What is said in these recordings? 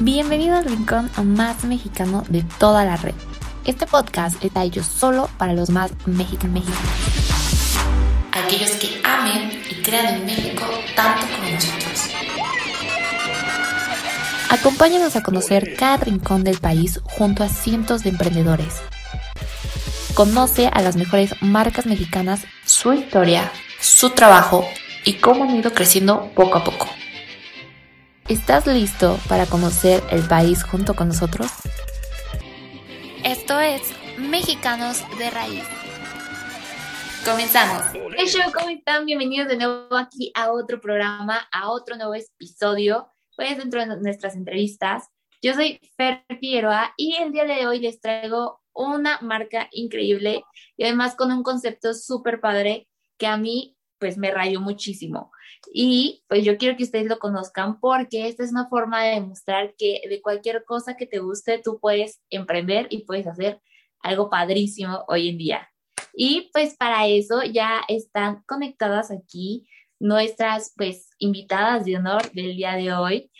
Bienvenido al rincón más mexicano de toda la red. Este podcast está hecho solo para los más mexicanos. Aquellos que amen y crean en México tanto como nosotros. Acompáñanos a conocer cada rincón del país junto a cientos de emprendedores. Conoce a las mejores marcas mexicanas, su historia, su trabajo y cómo han ido creciendo poco a poco. ¿Estás listo para conocer el país junto con nosotros? Esto es Mexicanos de Raíz. Comenzamos. Hey show, ¿cómo están? Bienvenidos de nuevo aquí a otro programa, a otro nuevo episodio. Pues dentro de nuestras entrevistas. Yo soy Fer Figueroa y el día de hoy les traigo una marca increíble y además con un concepto súper padre que a mí pues me rayó muchísimo. Y pues yo quiero que ustedes lo conozcan porque esta es una forma de demostrar que de cualquier cosa que te guste, tú puedes emprender y puedes hacer algo padrísimo hoy en día. Y pues para eso ya están conectadas aquí nuestras pues invitadas de honor del día de hoy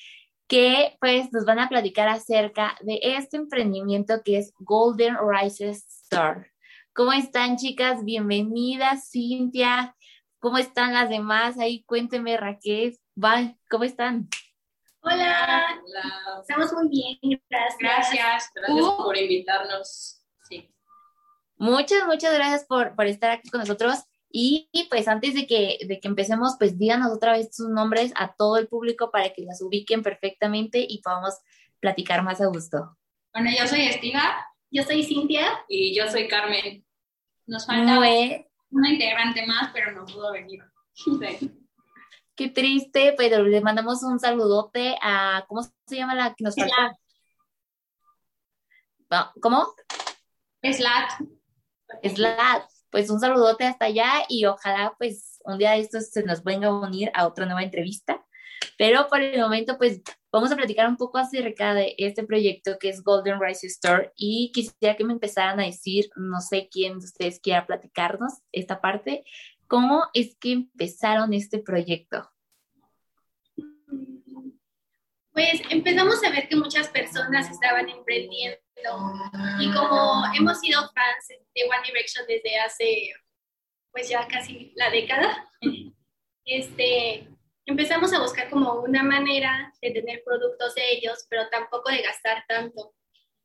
que pues nos van a platicar acerca de este emprendimiento que es Golden Rises Store. ¿Cómo están chicas? Bienvenidas, Cintia, ¿Cómo están las demás? Ahí cuénteme, Raquel. Bye. ¿Cómo están? Hola. Estamos muy bien, gracias. Gracias, gracias uh. por invitarnos. Sí. Muchas, muchas gracias por, por estar aquí con nosotros. Y, pues antes de que, de que empecemos, pues díganos otra vez sus nombres a todo el público para que las ubiquen perfectamente y podamos platicar más a gusto. Bueno, yo soy Estiva. Yo soy Cintia. Y yo soy Carmen. Nos falta una integrante más, pero no pudo venir. Qué triste, pero le mandamos un saludote a, ¿cómo se llama la que nos falta? ¿Cómo? Slat. Slat. Pues un saludote hasta allá y ojalá pues un día de estos se nos venga a unir a otra nueva entrevista. Pero por el momento, pues vamos a platicar un poco acerca de este proyecto que es Golden Rice Store y quisiera que me empezaran a decir, no sé quién de ustedes quiera platicarnos esta parte, ¿cómo es que empezaron este proyecto? Pues empezamos a ver que muchas personas estaban emprendiendo y como hemos sido fans de One Direction desde hace pues ya casi la década, este, empezamos a buscar como una manera de tener productos de ellos, pero tampoco de gastar tanto.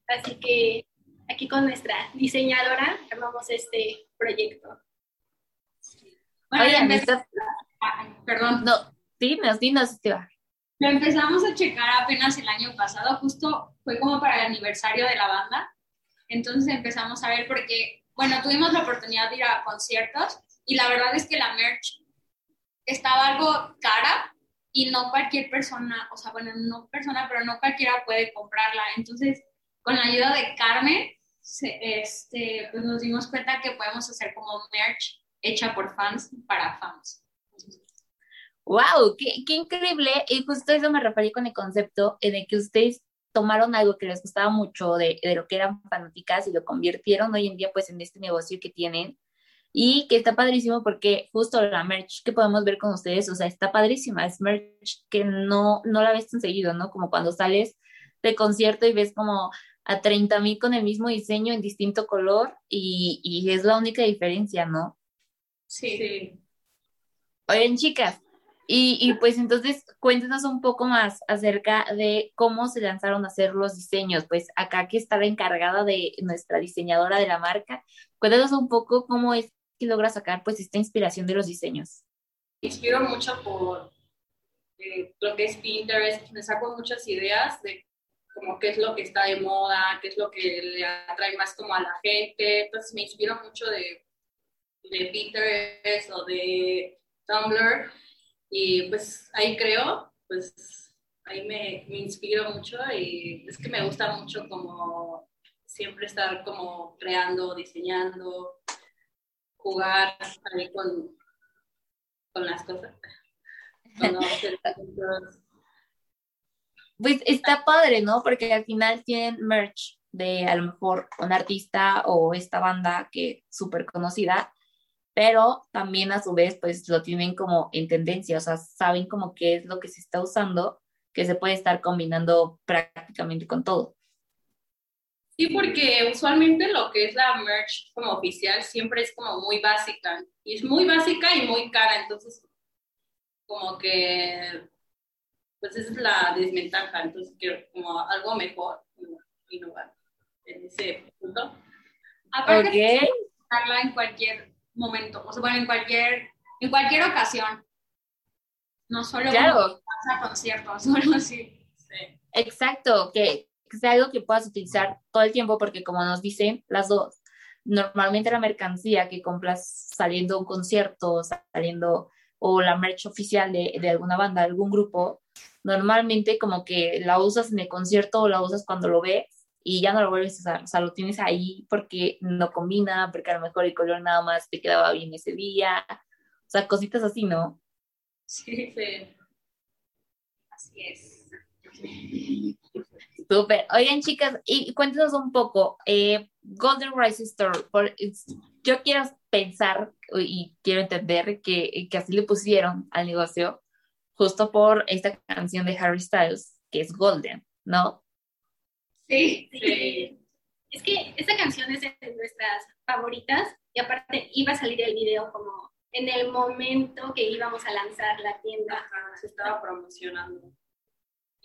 Así que aquí con nuestra diseñadora armamos este proyecto. Bueno, perdón. No, dinos, dinos, Esteban. Lo empezamos a checar apenas el año pasado, justo fue como para el aniversario de la banda. Entonces empezamos a ver porque, bueno, tuvimos la oportunidad de ir a conciertos y la verdad es que la merch estaba algo cara y no cualquier persona, o sea, bueno, no persona, pero no cualquiera puede comprarla. Entonces, con la ayuda de Carmen, este, pues nos dimos cuenta que podemos hacer como merch hecha por fans para fans. ¡Wow! Qué, qué, increíble! Y justo eso me referí con el concepto de que ustedes tomaron algo que les gustaba mucho de, de, lo que eran fanáticas y lo convirtieron hoy en día pues en este negocio que tienen y que está padrísimo porque justo la merch que podemos ver con ustedes, o sea, está padrísima, es merch que no, no la ves tan seguido, ¿no? Como cuando sales de concierto y ves como a 30 mil con el mismo diseño en distinto color y, y, es la única diferencia, ¿no? Sí. sí. Oigan, chicas, y, y, pues entonces cuéntenos un poco más acerca de cómo se lanzaron a hacer los diseños. Pues acá que está la encargada de nuestra diseñadora de la marca, cuéntanos un poco cómo es logra sacar pues esta inspiración de los diseños? Inspiro mucho por eh, lo que es Pinterest, me saco muchas ideas de como qué es lo que está de moda, qué es lo que le atrae más como a la gente, entonces me inspiro mucho de, de Pinterest o de Tumblr. Y pues ahí creo, pues ahí me, me inspiro mucho y es que me gusta mucho como siempre estar como creando, diseñando, jugar ahí con, con las cosas. pues está padre, ¿no? Porque al final tienen merch de a lo mejor un artista o esta banda que es súper conocida, pero también a su vez pues lo tienen como en tendencia, o sea, saben como qué es lo que se está usando que se puede estar combinando prácticamente con todo. Sí, porque usualmente lo que es la merch como oficial siempre es como muy básica. Y es muy básica y muy cara, entonces como que pues esa es la desventaja. Entonces quiero como algo mejor, innovar en ese punto. Aparte okay. usarla en cualquier momento, o sea, bueno, en cualquier, en cualquier ocasión. No solo claro. a conciertos, solo así. Sí. Exacto, que sea algo que puedas utilizar todo el tiempo porque como nos dicen las dos, normalmente la mercancía que compras saliendo a un concierto, saliendo o la merch oficial de, de alguna banda, algún grupo, normalmente como que la usas en el concierto o la usas cuando lo ves y ya no lo vuelves a usar, o sea, lo tienes ahí porque no combina, porque a lo mejor el color nada más te quedaba bien ese día, o sea, cositas así, ¿no? Sí, sí. Así es. Súper. Oigan, chicas, y cuéntanos un poco, eh, Golden Rise Store, por, yo quiero pensar y quiero entender que, que, así le pusieron al negocio justo por esta canción de Harry Styles, que es Golden, ¿no? Sí, sí. Es que esta canción es de nuestras favoritas y aparte iba a salir el video como en el momento que íbamos a lanzar la tienda. se estaba promocionando.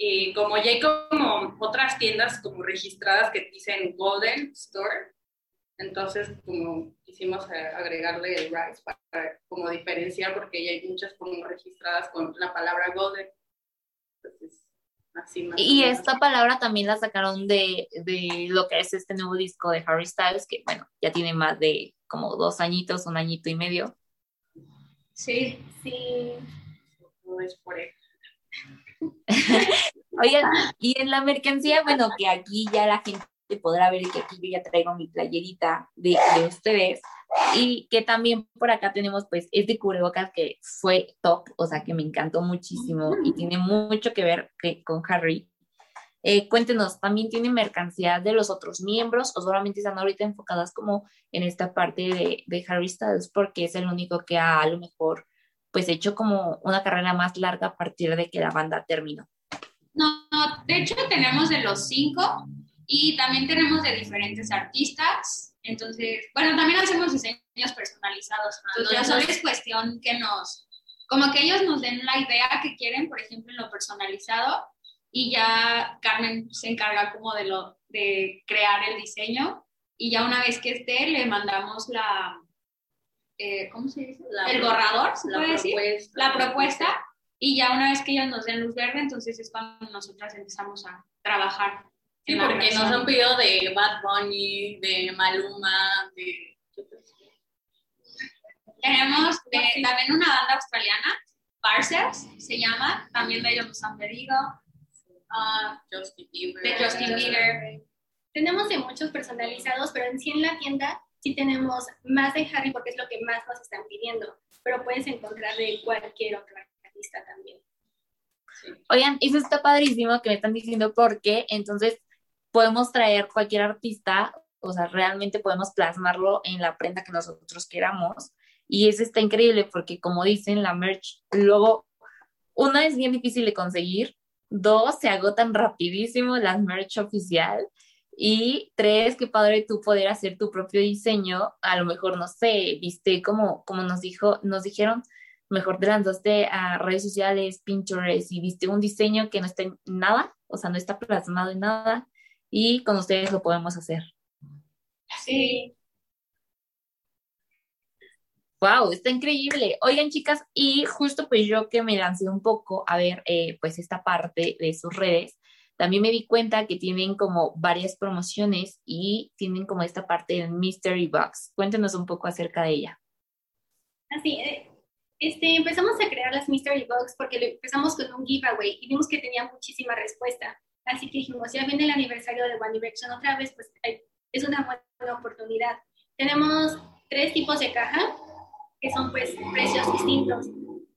Y como ya hay como otras tiendas como registradas que dicen Golden Store, entonces como quisimos agregarle el Rice para como diferenciar porque ya hay muchas como registradas con la palabra Golden. Entonces, así y esta palabra también la sacaron de, de lo que es este nuevo disco de Harry Styles, que bueno, ya tiene más de como dos añitos, un añito y medio. Sí, sí. No es por eso. Oigan, y en la mercancía, bueno, que aquí ya la gente podrá ver que aquí yo ya traigo mi playerita de, ustedes y que también por acá tenemos pues este cubrebocas que fue top, o sea que me encantó muchísimo y tiene mucho que ver que, con Harry. Eh, cuéntenos, ¿también tiene mercancía de los otros miembros o solamente están ahorita enfocadas como en esta parte de Harry Styles porque es el único que ha a lo mejor pues hecho como una carrera más larga a partir de que la banda terminó. No, de hecho tenemos de los cinco y también tenemos de diferentes artistas. Entonces, bueno, también hacemos diseños personalizados. Entonces, solo es cuestión que nos, como que ellos nos den la idea que quieren, por ejemplo, en lo personalizado, y ya Carmen se encarga como de lo de crear el diseño y ya una vez que esté le mandamos la eh, ¿cómo se dice? el borrador, ¿se puede decir? La propuesta. Y ya una vez que ellos nos den luz verde, entonces es cuando nosotras empezamos a trabajar. Sí, porque nos han pedido de Bad Bunny, de Maluma, de... Tenemos también una banda australiana, Parcels, se llama, también de ellos nos han pedido. Uh, Justin Bieber. De Justin Bieber. Tenemos de muchos personalizados, pero en sí en la tienda sí tenemos más de Harry porque es lo que más nos están pidiendo, pero puedes encontrar de cualquier otro artista también. Oigan, eso está padrísimo que me están diciendo porque entonces podemos traer cualquier artista, o sea, realmente podemos plasmarlo en la prenda que nosotros queramos. Y eso está increíble porque, como dicen, la merch luego, una es bien difícil de conseguir, dos, se agotan rapidísimo la merch oficial y tres, qué padre tú poder hacer tu propio diseño. A lo mejor, no sé, viste como, como nos dijo, nos dijeron, mejor te lanzaste a redes sociales, Pinterest y viste un diseño que no está en nada, o sea, no está plasmado en nada. Y con ustedes lo podemos hacer. Sí. Wow, está increíble. Oigan, chicas, y justo pues yo que me lancé un poco a ver eh, pues esta parte de sus redes, también me di cuenta que tienen como varias promociones y tienen como esta parte del Mystery Box. Cuéntenos un poco acerca de ella. Así, eh, este, empezamos a crear las Mystery Box porque empezamos con un giveaway y vimos que tenía muchísima respuesta. Así que dijimos, ya viene el aniversario de One Direction otra vez, pues es una buena oportunidad. Tenemos tres tipos de caja que son pues precios distintos.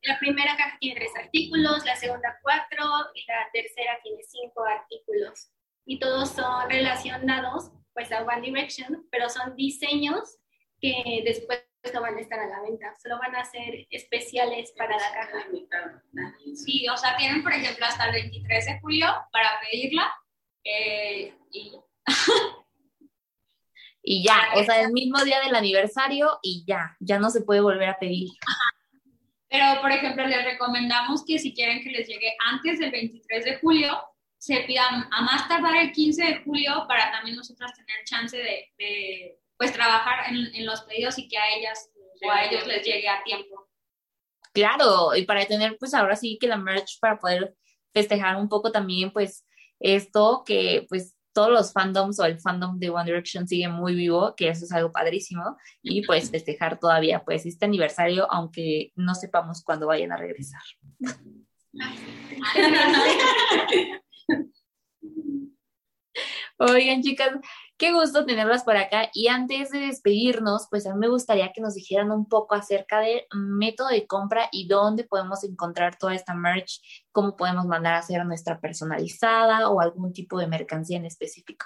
La primera caja tiene tres artículos, la segunda cuatro y la tercera tiene cinco artículos. Y todos son relacionados pues a One Direction, pero son diseños que después no van a estar a la venta, solo van a ser especiales para la caja. Sí, o sea, tienen, por ejemplo, hasta el 23 de julio para pedirla. Eh, y... y ya, o sea, el mismo día del aniversario y ya, ya no se puede volver a pedir. Pero, por ejemplo, les recomendamos que si quieren que les llegue antes del 23 de julio, se pidan a más tardar el 15 de julio para también nosotras tener chance de, pues trabajar en, en, los pedidos y que a ellas o a ellos les llegue a tiempo. Claro, y para tener pues ahora sí que la merch para poder festejar un poco también pues esto que pues todos los fandoms o el fandom de One Direction sigue muy vivo, que eso es algo padrísimo, y pues festejar todavía pues este aniversario, aunque no sepamos cuándo vayan a regresar. Oigan, chicas, qué gusto tenerlas por acá. Y antes de despedirnos, pues a mí me gustaría que nos dijeran un poco acerca del método de compra y dónde podemos encontrar toda esta merch, cómo podemos mandar a hacer nuestra personalizada o algún tipo de mercancía en específico.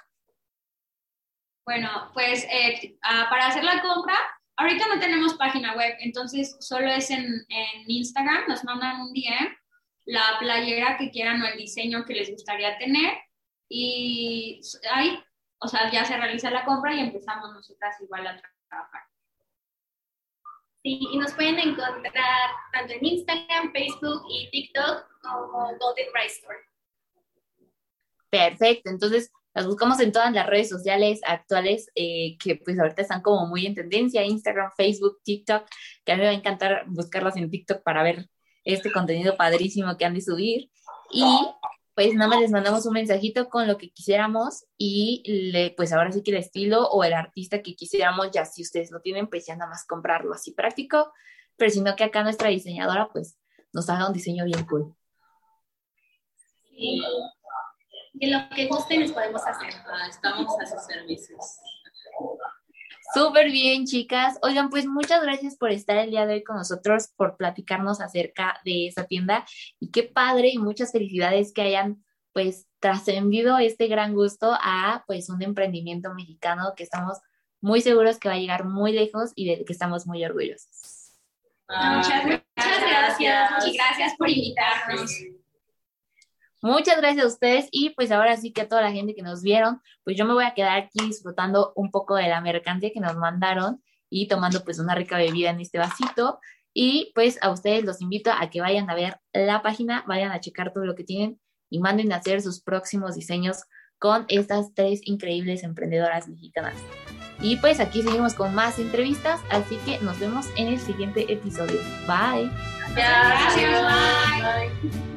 Bueno, pues eh, ah, para hacer la compra, ahorita no tenemos página web, entonces solo es en, en Instagram, nos mandan un DM, la playera que quieran o el diseño que les gustaría tener y ahí, o sea, ya se realiza la compra y empezamos nosotras igual a trabajar. Sí, y nos pueden encontrar tanto en Instagram, Facebook y TikTok como Golden Rice Store. Perfecto, entonces las buscamos en todas las redes sociales actuales eh, que pues ahorita están como muy en tendencia, Instagram, Facebook, TikTok, que a mí me va a encantar buscarlas en TikTok para ver este contenido padrísimo que han de subir. Y pues nada más les mandamos un mensajito con lo que quisiéramos y le, pues ahora sí que el estilo o el artista que quisiéramos, ya si ustedes lo tienen, pues ya nada más comprarlo así práctico, pero sino que acá nuestra diseñadora pues nos haga un diseño bien cool. Y que lo que gusten les podemos hacer. Ah, estamos a sus servicios. Súper bien, chicas. Oigan, pues muchas gracias por estar el día de hoy con nosotros, por platicarnos acerca de esa tienda y qué padre y muchas felicidades que hayan pues trascendido este gran gusto a pues un emprendimiento mexicano que estamos muy seguros que va a llegar muy lejos y de que estamos muy orgullosos. muchas, muchas gracias. Muchas gracias por invitarnos. Muchas gracias a ustedes y pues ahora sí que a toda la gente que nos vieron, pues yo me voy a quedar aquí disfrutando un poco de la mercancía que nos mandaron y tomando pues una rica bebida en este vasito. Y pues a ustedes los invito a que vayan a ver la página, vayan a checar todo lo que tienen y manden a hacer sus próximos diseños con estas tres increíbles emprendedoras mexicanas. Y pues aquí seguimos con más entrevistas, así que nos vemos en el siguiente episodio. Bye. Gracias. Bye.